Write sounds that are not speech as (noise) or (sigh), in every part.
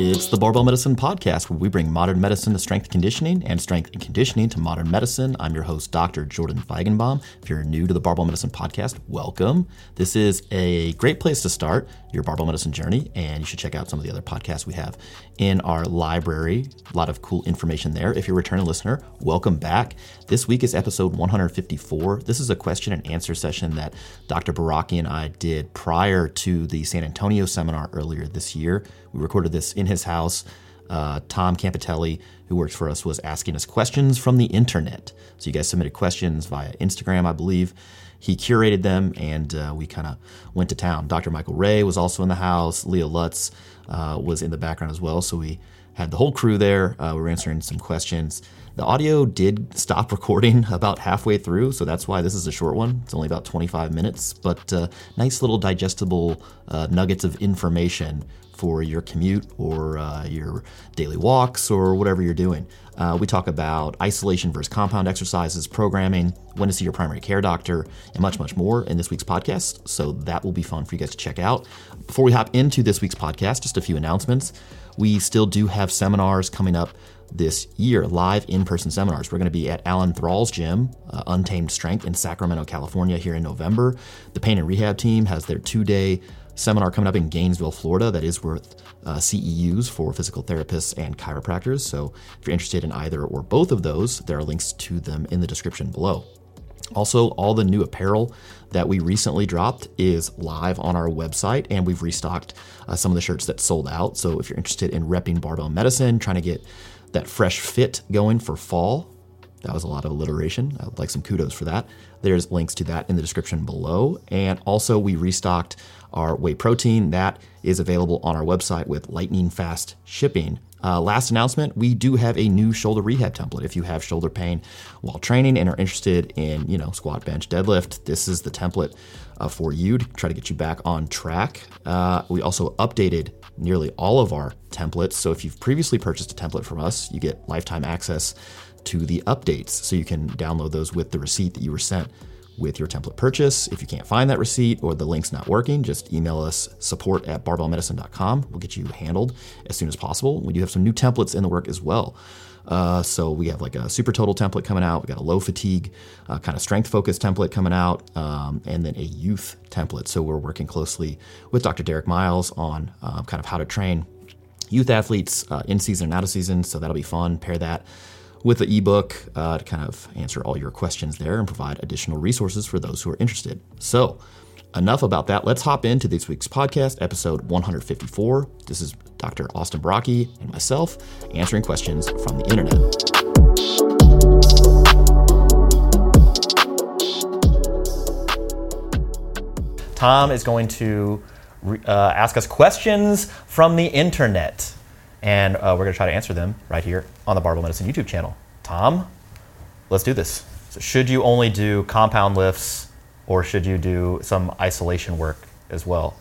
It's the Barbell Medicine Podcast, where we bring modern medicine to strength and conditioning and strength and conditioning to modern medicine. I'm your host, Dr. Jordan Feigenbaum. If you're new to the Barbell Medicine Podcast, welcome. This is a great place to start your barbell medicine journey, and you should check out some of the other podcasts we have in our library. A lot of cool information there. If you're a returning listener, welcome back. This week is episode 154. This is a question and answer session that Dr. Baraki and I did prior to the San Antonio seminar earlier this year. We recorded this in his house. Uh, Tom Campitelli, who works for us, was asking us questions from the internet. So you guys submitted questions via Instagram, I believe. He curated them, and uh, we kind of went to town. Dr. Michael Ray was also in the house. Leah Lutz uh, was in the background as well. So we had the whole crew there. Uh, we were answering some questions. The audio did stop (laughs) recording about halfway through, so that's why this is a short one. It's only about 25 minutes, but uh, nice little digestible uh, nuggets of information for your commute or uh, your daily walks or whatever you're doing. Uh, we talk about isolation versus compound exercises, programming, when to see your primary care doctor, and much, much more in this week's podcast. So that will be fun for you guys to check out. Before we hop into this week's podcast, just a few announcements. We still do have seminars coming up this year, live in person seminars. We're going to be at Alan Thrall's gym, uh, Untamed Strength in Sacramento, California, here in November. The pain and rehab team has their two day seminar coming up in Gainesville, Florida, that is worth uh, CEUs for physical therapists and chiropractors. So if you're interested in either or both of those, there are links to them in the description below. Also, all the new apparel that we recently dropped is live on our website, and we've restocked uh, some of the shirts that sold out. So, if you're interested in repping barbell medicine, trying to get that fresh fit going for fall, that was a lot of alliteration. I would like some kudos for that. There's links to that in the description below. And also, we restocked our whey protein. That is available on our website with lightning fast shipping. Uh, last announcement we do have a new shoulder rehab template. If you have shoulder pain while training and are interested in, you know, squat, bench, deadlift, this is the template uh, for you to try to get you back on track. Uh, we also updated nearly all of our templates. So if you've previously purchased a template from us, you get lifetime access to the updates. So you can download those with the receipt that you were sent with your template purchase. If you can't find that receipt or the link's not working, just email us support at barbellmedicine.com. We'll get you handled as soon as possible. We do have some new templates in the work as well. Uh, so we have like a super total template coming out. We got a low fatigue uh, kind of strength focused template coming out, um, and then a youth template. So we're working closely with Dr. Derek Miles on uh, kind of how to train youth athletes uh, in season and out of season. So that'll be fun. Pair that with the ebook uh, to kind of answer all your questions there and provide additional resources for those who are interested. So, enough about that. Let's hop into this week's podcast, episode 154. This is Dr. Austin Baraki and myself answering questions from the internet. Tom is going to uh, ask us questions from the internet and uh, we're going to try to answer them right here on the Barbell Medicine YouTube channel. Tom, let's do this. So should you only do compound lifts or should you do some isolation work as well?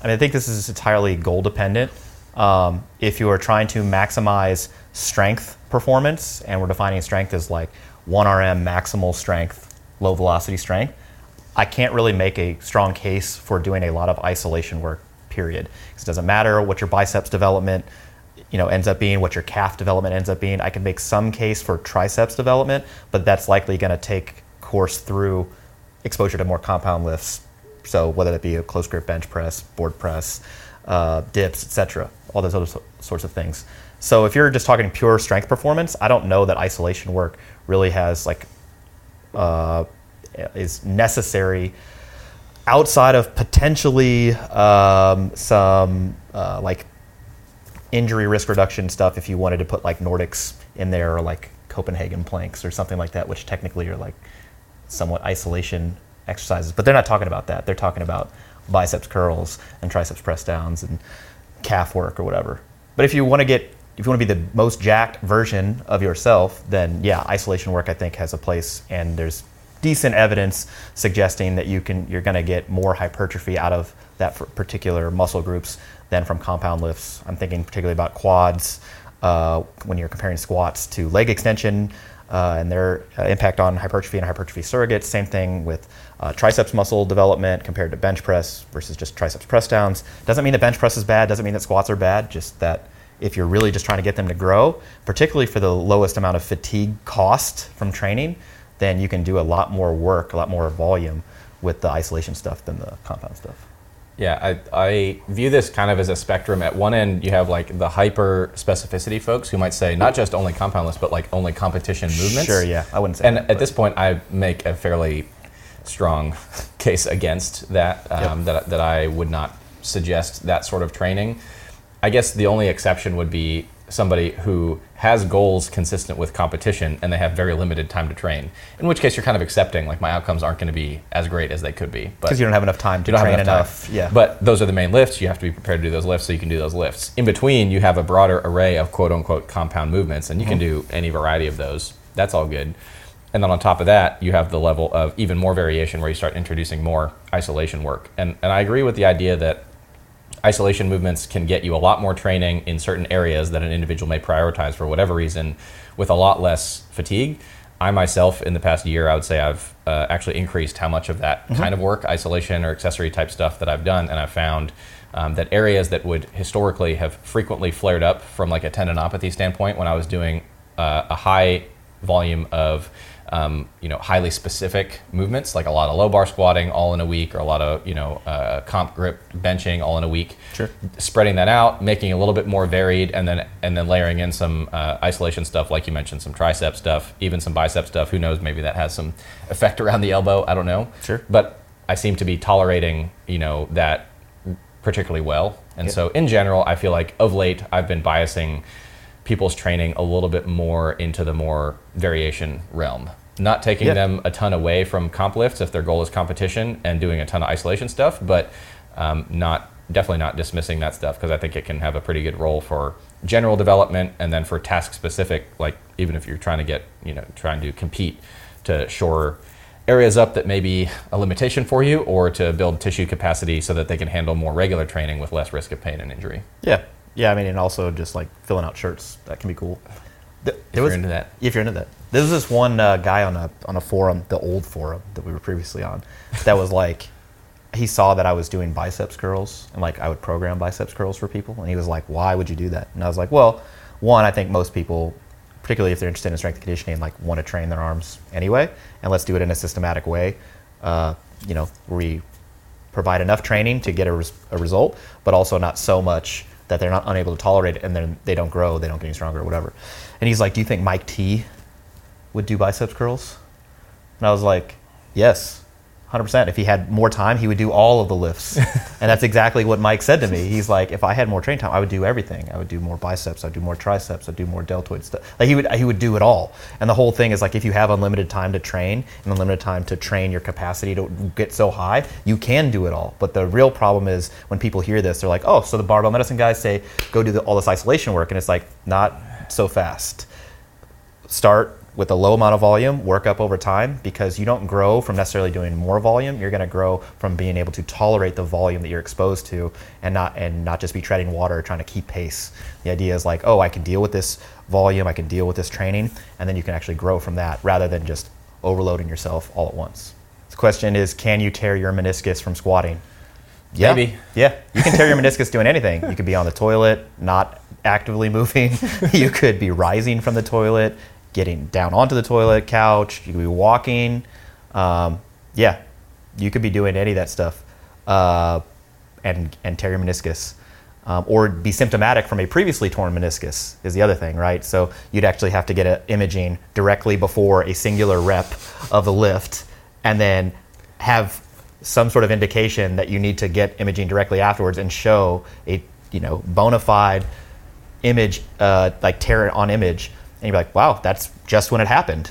I mean, I think this is entirely goal dependent. Um, if you are trying to maximize strength performance, and we're defining strength as like 1RM maximal strength, low velocity strength, I can't really make a strong case for doing a lot of isolation work, period. It doesn't matter what your biceps development you know ends up being, what your calf development ends up being. I can make some case for triceps development, but that's likely going to take course through exposure to more compound lifts. So whether that be a close grip bench press, board press, uh, dips, etc., all those other so- sorts of things. So if you're just talking pure strength performance, I don't know that isolation work really has like uh, is necessary outside of potentially um, some uh, like injury risk reduction stuff if you wanted to put like Nordics in there or like Copenhagen planks or something like that, which technically are like somewhat isolation exercises. But they're not talking about that. They're talking about biceps curls and triceps press downs and calf work or whatever. But if you want to get if you want to be the most jacked version of yourself, then yeah, isolation work I think has a place and there's decent evidence suggesting that you can you're going to get more hypertrophy out of that particular muscle groups than from compound lifts. I'm thinking particularly about quads uh, when you're comparing squats to leg extension uh, and their uh, impact on hypertrophy and hypertrophy surrogates. Same thing with uh, triceps muscle development compared to bench press versus just triceps press downs. Doesn't mean that bench press is bad. Doesn't mean that squats are bad. Just that if you're really just trying to get them to grow, particularly for the lowest amount of fatigue cost from training, then you can do a lot more work, a lot more volume with the isolation stuff than the compound stuff. Yeah, I, I view this kind of as a spectrum. At one end, you have like the hyper specificity folks who might say not just only compound lifts, but like only competition movements. Sure, yeah, I wouldn't say. And that, at this point, I make a fairly strong (laughs) case against that. Um, That that I would not suggest that sort of training. I guess the only exception would be somebody who has goals consistent with competition and they have very limited time to train. In which case, you're kind of accepting like my outcomes aren't going to be as great as they could be. Because you don't have enough time to train enough, enough. time. Yeah, But those are the main lifts. You have to be prepared to do those lifts so you can do those lifts. In between, you have a broader array of quote unquote compound movements, and you can Mm-hmm. do any variety of those. That's all good. And then on top of that, you have the level of even more variation where you start introducing more isolation work. And, and I agree with the idea that isolation movements can get you a lot more training in certain areas that an individual may prioritize for whatever reason with a lot less fatigue. I myself, in the past year, I would say I've uh, actually increased how much of that kind of work, isolation or accessory type stuff that I've done, and I've found um, that areas that would historically have frequently flared up from like a tendinopathy standpoint when I was doing uh, a high volume of um, you know highly specific movements like a lot of low bar squatting all in a week or a lot of you know uh, comp grip benching all in a week Sure. spreading that out making it a little bit more varied and then and then layering in some uh, isolation stuff like you mentioned some tricep stuff even some bicep stuff who knows maybe that has some (laughs) effect around the elbow i don't know Sure. but i seem to be tolerating you know that particularly well. And Yeah. so, in general, I feel like of late I've been biasing people's training a little bit more into the more variation realm. Not taking Yeah. them a ton away from comp lifts if their goal is competition and doing a ton of isolation stuff, but um, not definitely not dismissing that stuff because I think it can have a pretty good role for general development and then for task specific, like even if you're trying to get you know trying to compete to shore areas up that may be a limitation for you or to build tissue capacity so that they can handle more regular training with less risk of pain and injury. yeah, yeah. I mean, and also just like filling out shirts that can be cool. Th- there you're into that. If you're into that, there was this one uh, guy on a on a forum, the old forum that we were previously on, that was like, he saw that I was doing biceps curls and like I would program biceps curls for people, and he was like, "Why would you do that?" And I was like, "Well, one, I think most people, particularly if they're interested in strength and conditioning, like want to train their arms anyway, and let's do it in a systematic way. Uh, you know, we provide enough training to get a, res- a result, but also not so much that they're not unable to tolerate it and then they don't grow, they don't get any stronger or whatever. And he's like, Do you think Mike T would do biceps curls? And I was like, Yes, 100%. If he had more time, he would do all of the lifts. (laughs) and that's exactly what Mike said to me. He's like, If I had more train time, I would do everything. I would do more biceps, I'd do more triceps, I'd do more deltoid stuff. Like he would, he would do it all. And the whole thing is like, if you have unlimited time to train and unlimited time to train your capacity to get so high, you can do it all. But the real problem is when people hear this, they're like, oh, so the barbell medicine guys say, go do the, all this isolation work. And it's like, not so fast. Start with a low amount of volume, work up over time because you don't grow from necessarily doing more volume. You're going to grow from being able to tolerate the volume that you're exposed to and not and not just be treading water trying to keep pace. The idea is like, oh, I can deal with this volume, I can deal with this training, and then you can actually grow from that rather than just overloading yourself all at once. The question is, can you tear your meniscus from squatting? Yeah. Maybe. Yeah. You can tear your meniscus doing anything. You could be on the toilet, not actively moving. (laughs) you could be rising from the toilet, getting down onto the toilet, couch. You could be walking. Um, yeah. You could be doing any of that stuff uh, and, and tear your meniscus. Um, or be symptomatic from a previously torn meniscus is the other thing, right? So you'd actually have to get a imaging directly before a singular rep of the lift and then have some sort of indication that you need to get imaging directly afterwards and show a you know bona fide image uh, like tear on image and you're like wow that's just when it happened.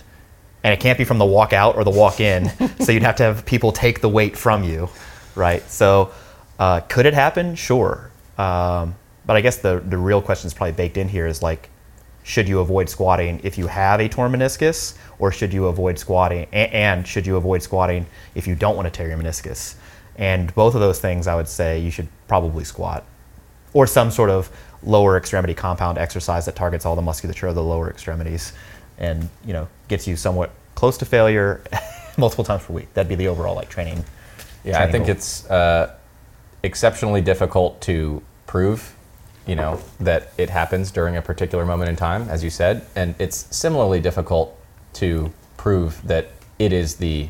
And it can't be from the walk out or the walk in. (laughs) So you'd have to have people take the weight from you right? So uh, could it happen? Sure. Um, but i guess the, the real question is probably baked in here is like should you avoid squatting if you have a torn meniscus or should you avoid squatting a- and should you avoid squatting if you don't want to tear your meniscus? And both of those things i would say you should probably squat or some sort of lower extremity compound exercise that targets all the musculature of the lower extremities and you know gets you somewhat close to failure (laughs) multiple times per week that'd be the overall like training Yeah, I think goal. it's uh, exceptionally difficult to prove you know, that it happens during a particular moment in time, as you said, and it's similarly difficult to prove that it is the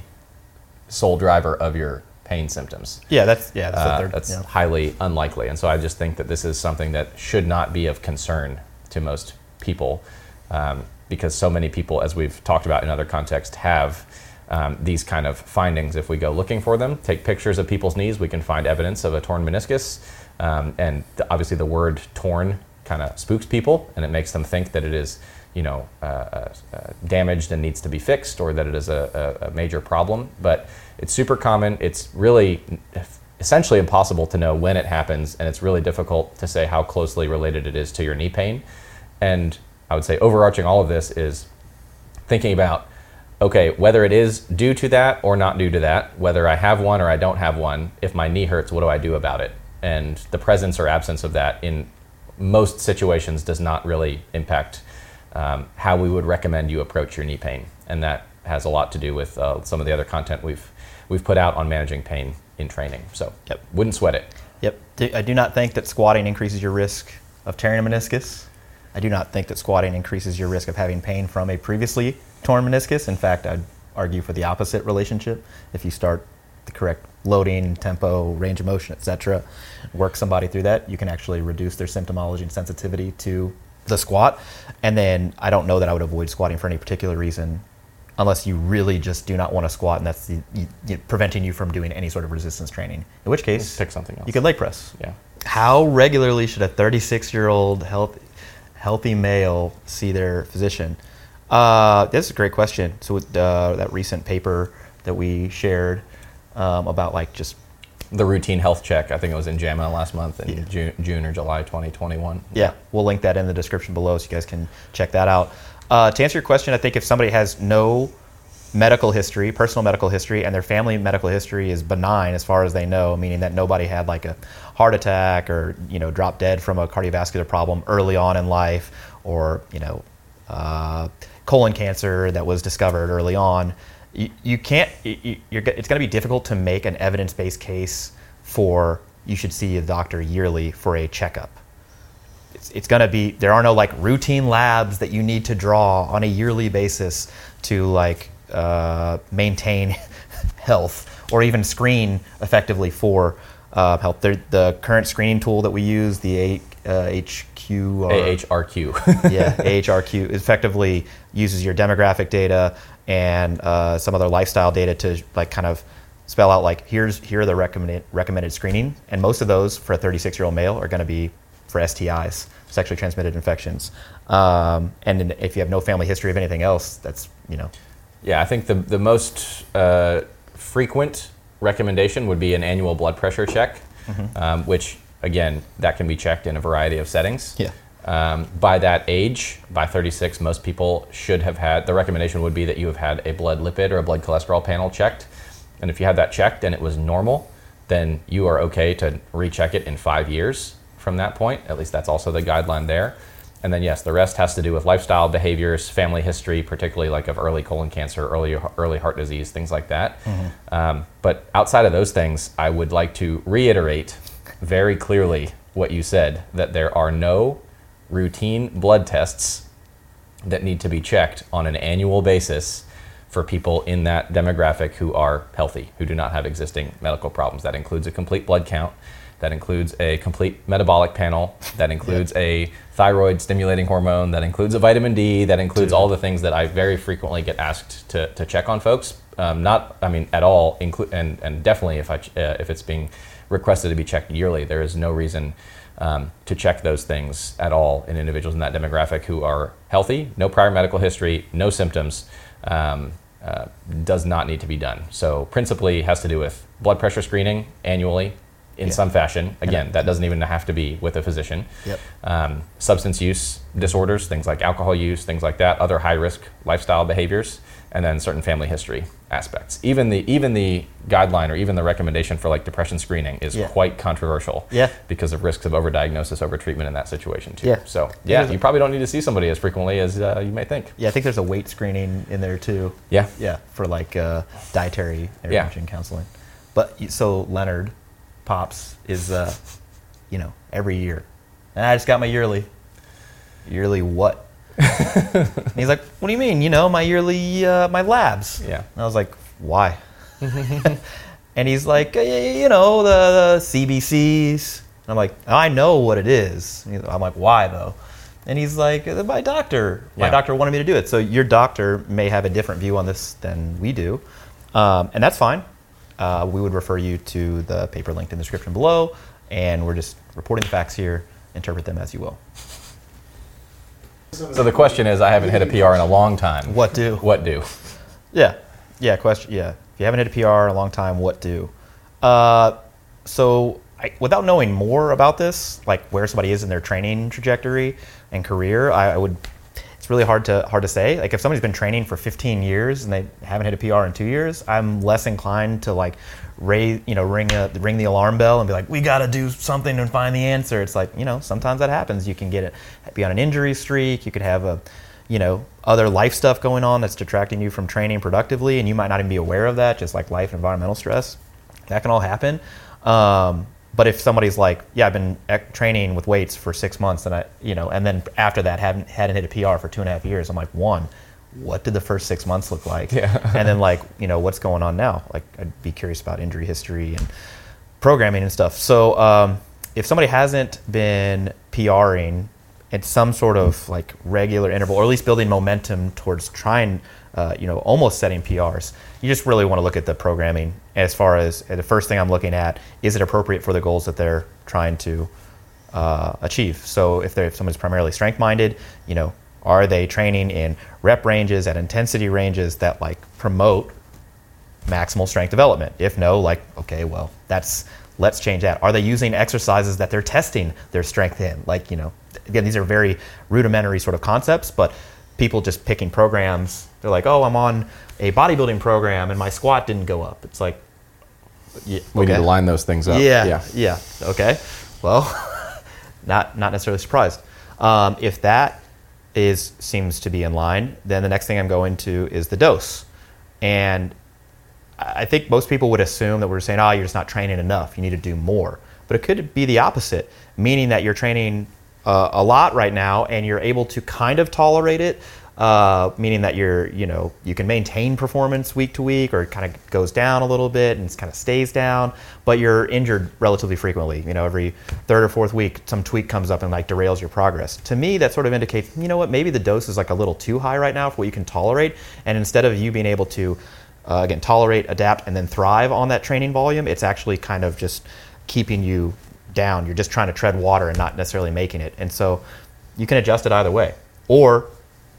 sole driver of your pain symptoms. Yeah, that's yeah. That's, Uh, third, that's yeah. highly unlikely, and so I just think that this is something that should not be of concern to most people, um, because so many people, as we've talked about in other contexts, have um, these kind of findings. If we go looking for them, take pictures of people's knees, we can find evidence of a torn meniscus, um, and obviously the word "torn" kind of spooks people, and it makes them think that it is. You know, uh, uh, uh, damaged and needs to be fixed, or that it is a, a, a major problem. But it's super common. It's really essentially impossible to know when it happens, and it's really difficult to say how closely related it is to your knee pain. And I would say overarching all of this is thinking about okay, whether it is due to that or not due to that, whether I have one or I don't have one, if my knee hurts, what do I do about it? And the presence or absence of that in most situations does not really impact um, how we would recommend you approach your knee pain. And that has a lot to do with uh, some of the other content we've, we've put out on managing pain in training. So Yep. wouldn't sweat it. Yep. Do- I do not think that squatting increases your risk of tearing a meniscus. I do not think that squatting increases your risk of having pain from a previously torn meniscus. In fact, I'd argue for the opposite relationship. If you start the correct loading, tempo, range of motion, etc., work somebody through that, you can actually reduce their symptomology and sensitivity to the squat. And then I don't know that I would avoid squatting for any particular reason unless you really just do not want to squat and that's the, you, you- preventing you from doing any sort of resistance training. In which case, Pick something else. you could leg press. Yeah. How regularly should a 36 year old health, healthy male see their physician? Uh, this is a great question. So, with uh, that recent paper that we shared um, about like just The routine health check, I think it was in JAMA last month in Yeah. June, June or July 2021. Yeah, we'll link that in the description below so you guys can check that out. Uh, to answer your question, I think if somebody has no medical history, personal medical history, and their family medical history is benign as far as they know, meaning that nobody had like a heart attack or you know dropped dead from a cardiovascular problem early on in life, or you know uh, colon cancer that was discovered early on, you, you can't. You, it's going to be difficult to make an evidence-based case for you should see a doctor yearly for a checkup it's, it's going to be there are no like routine labs that you need to draw on a yearly basis to like uh, maintain (laughs) health or even screen effectively for uh, health. The current screening tool that we use, the A, uh, HQ, AHRQ. yeah, AHRQ effectively uses your demographic data and uh, some other lifestyle data to like kind of spell out like here's here are the recommended recommended screening, and most of those for a 36 year old male are going to be for STIs, sexually transmitted infections. Um, and if you have no family history of anything else, that's you know Yeah, I think the, the most uh, frequent recommendation would be an annual blood pressure check, um, which, again, that can be checked in a variety of settings. Yeah. Um, by that age, by 36, most people should have had, the recommendation would be that you have had a blood lipid or a blood cholesterol panel checked. And if you had that checked and it was normal, then you are okay to recheck it in five years from that point. At least that's also the guideline there. And then, yes, the rest has to do with lifestyle behaviors, family history, particularly like of early colon cancer, early, early heart disease, things like that. Um, but outside of those things, I would like to reiterate very clearly what you said that there are no routine blood tests that need to be checked on an annual basis for people in that demographic who are healthy, who do not have existing medical problems. That includes a complete blood count, that includes a complete metabolic panel, that includes a thyroid stimulating hormone, that includes a vitamin D, that includes all the things that I very frequently get asked to, to check on folks. Um, not, I mean, at all, inclu- and, and definitely if, I, ch- uh, if it's being requested to be checked yearly, there is no reason um, to check those things at all in individuals in that demographic who are healthy, no prior medical history, no symptoms, um, uh, does not need to be done. So, principally, has to do with blood pressure screening annually in Yeah. some fashion. Again, that doesn't even have to be with a physician. Yep. Um, substance use disorders, things like alcohol use, things like that, other high risk lifestyle behaviors, and then certain family history aspects. Even the even the guideline or even the recommendation for like depression screening is Yeah. quite controversial Yeah. because of risks of overdiagnosis, overtreatment in that situation too. Yeah. So yeah, you probably don't need to see somebody as frequently as uh, you may think. yeah I think there's a weight screening in there too. Yeah. Yeah, for like uh, dietary Yeah. intervention counseling. But so Leonard Pops is, uh, you know, every year And I just got my yearly. Yearly what? (laughs) and he's like, what do you mean? You know, my yearly, uh, my labs. Yeah. And I was like, why? (laughs) and he's like, "Uh, you know, the, the CBCs. And I'm like, I know what it is. I'm like, why though? And he's like, "Uh, my doctor. My Yeah. doctor wanted me to do it. So your doctor may have a different view on this than we do. Um, and that's fine. Uh, we would refer you to the paper linked in the description below. And we're just reporting the facts here. Interpret them as you will. So the question is, I haven't hit a PR in a long time. What do? What do? Yeah, yeah. Question. Yeah. If you haven't hit a PR in a long time, what do? Uh, so, I, without knowing more about this, like where somebody is in their training trajectory and career, I, I would. It's really hard to hard to say. Like if somebody's been training for 15 years and they haven't hit a PR in two years, I'm less inclined to like raise, you know, ring a, ring the alarm bell and be like, we got to do something and find the answer. It's like you know, sometimes that happens. You can get it, be on an injury streak. You could have a you know other life stuff going on that's detracting you from training productively and you might not even be aware of that just like life and environmental stress that can all happen um, but if somebody's like yeah i've been training with weights for six months and i you know and then after that haven't hadn't hit a pr for two and a half years i'm like one what did the first six months look like Yeah. (laughs) and then like you know what's going on now like i'd be curious about injury history and programming and stuff. So um, if somebody hasn't been PRing at some sort of like regular interval, or at least building momentum towards trying, uh, you know, almost setting PRs, you just really want to look at the programming as far as the first thing I'm looking at is it appropriate for the goals that they're trying to uh, achieve. So if if someone's primarily strength minded, you know, are they training in rep ranges at intensity ranges that like promote maximal strength development? If no, like, okay, well, that's let's change that. Are they using exercises that they're testing their strength in? Like, you know, again, these are very rudimentary sort of concepts, but people just picking programs, they're like, oh, I'm on a bodybuilding program and my squat didn't go up. It's like, yeah, We need to line those things up. Yeah, yeah. Okay. Well, (laughs) not not necessarily surprised. Um, if that is seems to be in line, then the next thing I'm going to is the dose, and I think most people would assume that we're saying, "Oh, you're just not training enough. You need to do more." But it could be the opposite, meaning that you're training uh, a lot right now, and you're able to kind of tolerate it. Uh, meaning that you're, you know, you can maintain performance week to week, or it kind of goes down a little bit and kind of stays down, but you're injured relatively frequently. You know, every third or fourth week, some tweak comes up and like derails your progress. To me, that sort of indicates, you know what, maybe the dose is like a little too high right now for what you can tolerate, and instead of you being able to uh, again tolerate adapt and then thrive on that training volume it's actually kind of just keeping you down you're just trying to tread water and not necessarily making it and so you can adjust it either way or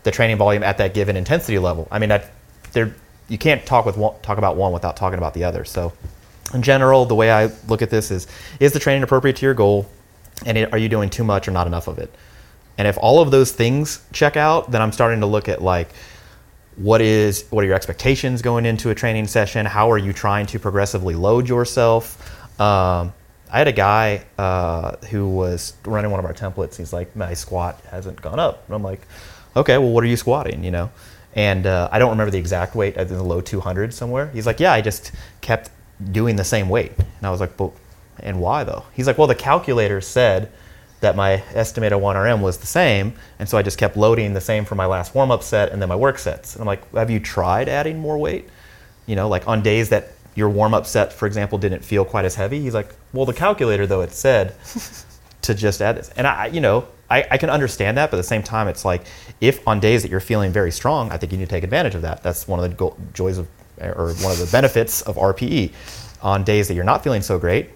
the training volume at that given intensity level. I mean that there you can't talk with one, talk about one without talking about the other. So in general the way i look at this is is the training appropriate to your goal? And it, are you doing too much or not enough of it? And if all of those things check out then i'm starting to look at like what is what are your expectations going into a training session? How are you trying to progressively load yourself? Um, i had a guy uh, who was running one of our templates. He's like my squat hasn't gone up. And i'm like okay well what are you squatting you know? And uh, i don't remember the exact weight. I think the low 200 somewhere. He's like yeah i just kept doing the same weight. And i was like but and why though? He's like well the calculator said that my estimated 1RM was the same, and so I just kept loading the same for my last warm up set and then my work sets. And I'm like, have you tried adding more weight? You know, like on days that your warm up set, for example, didn't feel quite as heavy. He's like, well, the calculator though it said (laughs) to just add this, and I, you know, I, I can understand that, but at the same time, it's like if on days that you're feeling very strong, I think you need to take advantage of that. That's one of the go- joys of, or one of the benefits of RPE. On days that you're not feeling so great,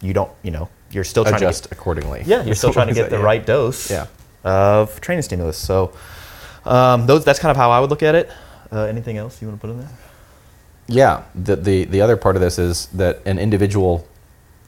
you don't, you know, you're still trying to Adjust accordingly. yeah, you're still trying to get (laughs) the Yeah. right dose Yeah. of training stimulus. So um, those that's kind of how I would look at it. Uh, anything else you want to put in there? Yeah. The, the the other part of this is that an individual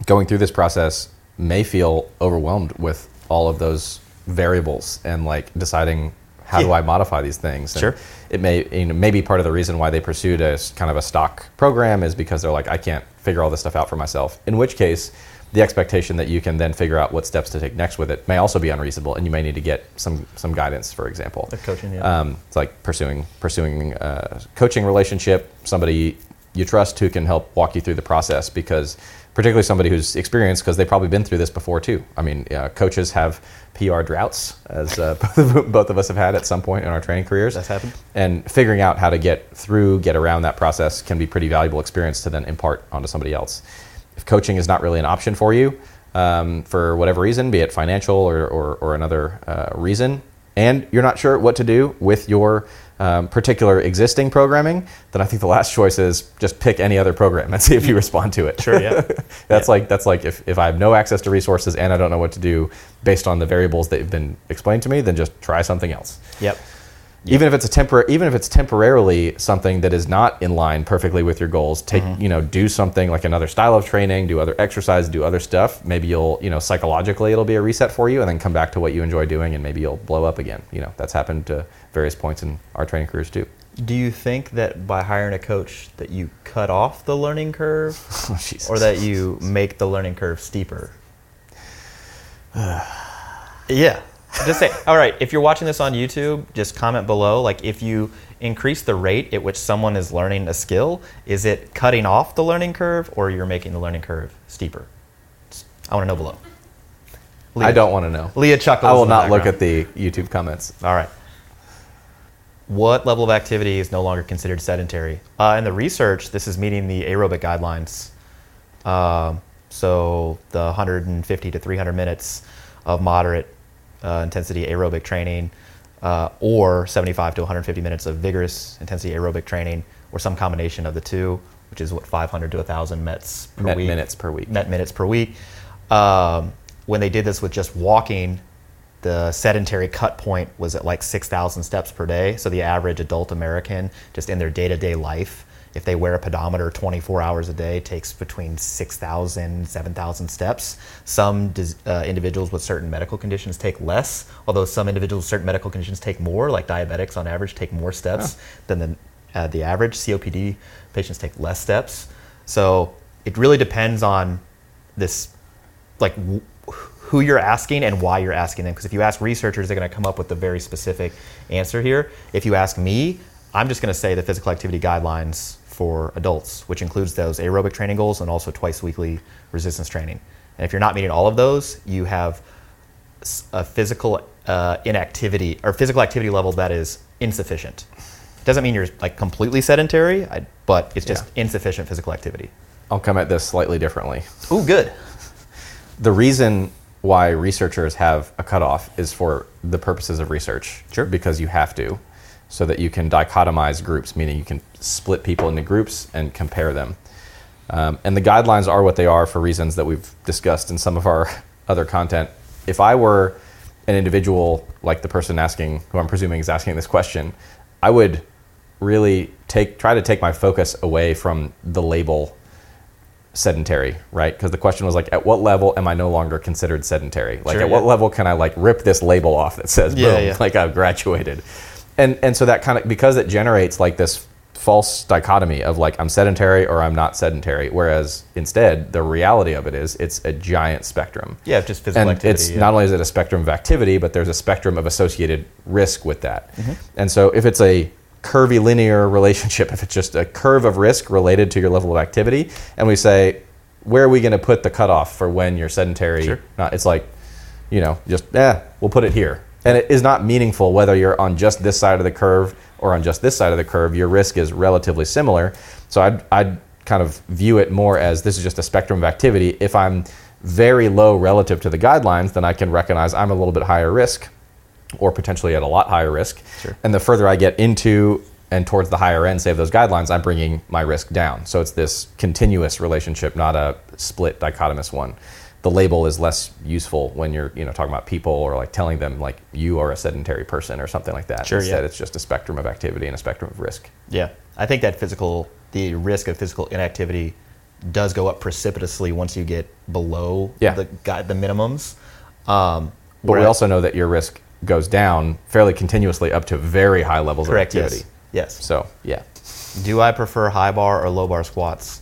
going through this process may feel overwhelmed with all of those variables and like deciding how do I modify these things. And Sure. It may you know, maybe part of the reason why they pursued a kind of a stock program is because they're like I can't figure all this stuff out for myself. In which case. The expectation that you can then figure out what steps to take next with it may also be unreasonable, and you may need to get some some guidance, for example. Like coaching, yeah. Um, it's like pursuing pursuing a coaching relationship, somebody you trust who can help walk you through the process because particularly somebody who's experienced because they've probably been through this before too. I mean, uh, coaches have PR droughts, as uh, (laughs) both of us have had at some point in our training careers. That's happened. And figuring out how to get through, get around that process can be pretty valuable experience to then impart onto somebody else. If coaching is not really an option for you, um, for whatever reason, be it financial or, or, or another uh, reason, and you're not sure what to do with your um, particular existing programming, then I think the last (laughs) choice is just pick any other program and see if you respond to it. Sure, yeah. (laughs) that's Yeah. like that's like if, if I have no access to resources and I don't know what to do based on the variables that have been explained to me, then just try something else. Yep. Even if it's a tempor- even if it's temporarily something that is not in line perfectly with your goals, take Mm-hmm. you know do something like another style of training, do other exercise, do other stuff. Maybe you'll you know psychologically it'll be a reset for you, and then come back to what you enjoy doing, and maybe you'll blow up again. You know that's happened to various points in our training careers too. Do you think that by hiring a coach that you cut off the learning curve (laughs) Oh, or that you make the learning curve steeper? (sighs) yeah. Just say, all right, if you're watching this on YouTube, just comment below. Like, if you increase the rate at which someone is learning a skill, is it cutting off the learning curve or you're making the learning curve steeper? I want to know below. I don't want to know. Leah chuckles. I will not look at the YouTube comments. All right. What level of activity is no longer considered sedentary? Uh, in the research, this is meeting the aerobic guidelines. Um, so the 150 to 300 minutes of moderate uh, intensity aerobic training, uh, or 75 to 150 minutes of vigorous intensity aerobic training, or some combination of the two, which is what 500 to 1,000 mets per Met week minutes per week. Met minutes per week. Um, when they did this with just walking, the sedentary cut point was at like 6,000 steps per day. So the average adult American, just in their day to day life, if they wear a pedometer 24 hours a day, takes between 6,000, 7,000 steps. Some uh, individuals with certain medical conditions take less, although some individuals with certain medical conditions take more, like diabetics on average take more steps than the, uh, the average. COPD patients take less steps. So it really depends on this like w- who you're asking and why you're asking them. Because if you ask researchers, they're going to come up with a very specific answer here. If you ask me, I'm just going to say the physical activity guidelines for adults, which includes those aerobic training goals and also twice weekly resistance training. And if you're not meeting all of those, you have a physical uh, inactivity or physical activity level that is insufficient. It Doesn't mean you're like completely sedentary, I, but it's just Yeah. insufficient physical activity. I'll come at this slightly differently. Ooh, good. the reason why researchers have a cutoff is for the purposes of research. Sure. Because you have to, so that you can dichotomize groups, meaning you can split people into groups and compare them. Um, and the guidelines are what they are for reasons that we've discussed in some of our (laughs) other content. If I were an individual like the person asking, who I'm presuming is asking this question, I would really take try to take my focus away from the label sedentary, right? Because the question was like, at what level am I no longer considered sedentary? Like, Sure, at what level can I like rip this label off that says, Yeah, boom, yeah. like I've graduated? And and so that kind of because it generates like this false dichotomy of like I'm sedentary or I'm not sedentary, whereas instead the reality of it is it's a giant spectrum. Yeah, just physical and activity. it's yeah. not only is it a spectrum of activity, but there's a spectrum of associated risk with that. Mm-hmm. And so if it's a curvilinear (laughs) relationship, if it's just a curve of risk related to your level of activity, and we say, where are we going to put the cutoff for when you're sedentary? Sure. Not, it's like, you know, just, eh, we'll put it here. And it is not meaningful whether you're on just this side of the curve or on just this side of the curve. Your risk is relatively similar. So I'd, I'd kind of view it more as this is just a spectrum of activity. If I'm very low relative to the guidelines, then I can recognize I'm a little bit higher risk or potentially at a lot higher risk. Sure. And the further I get into and towards the higher end, say of those guidelines, I'm bringing my risk down. So it's this continuous relationship, not a split dichotomous one. The label is less useful when you're, you know, talking about people or like telling them like you are a sedentary person or something like that. Sure, Instead, yeah. it's just a spectrum of activity and a spectrum of risk. Yeah, I think that physical, the risk of physical inactivity does go up precipitously once you get below Yeah. the the minimums. Um, But we also know that your risk goes down fairly continuously up to very high levels correct. of activity. Yes. Yes. So yeah, Do I prefer high bar or low bar squats?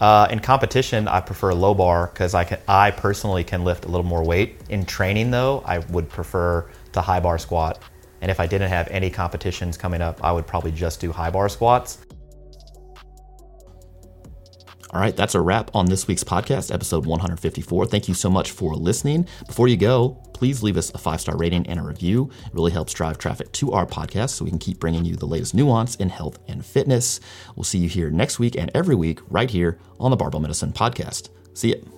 Uh, in competition, I prefer low bar because I can. I personally can lift a little more weight. In training, though, I would prefer to high bar squat. And if I didn't have any competitions coming up, I would probably just do high bar squats. All right, that's a wrap on this week's podcast, episode 154. Thank you so much for listening. Before you go, please leave us a five star rating and a review. It really helps drive traffic to our podcast so we can keep bringing you the latest nuance in health and fitness. We'll see you here next week and every week right here on the Barbell Medicine Podcast. See you.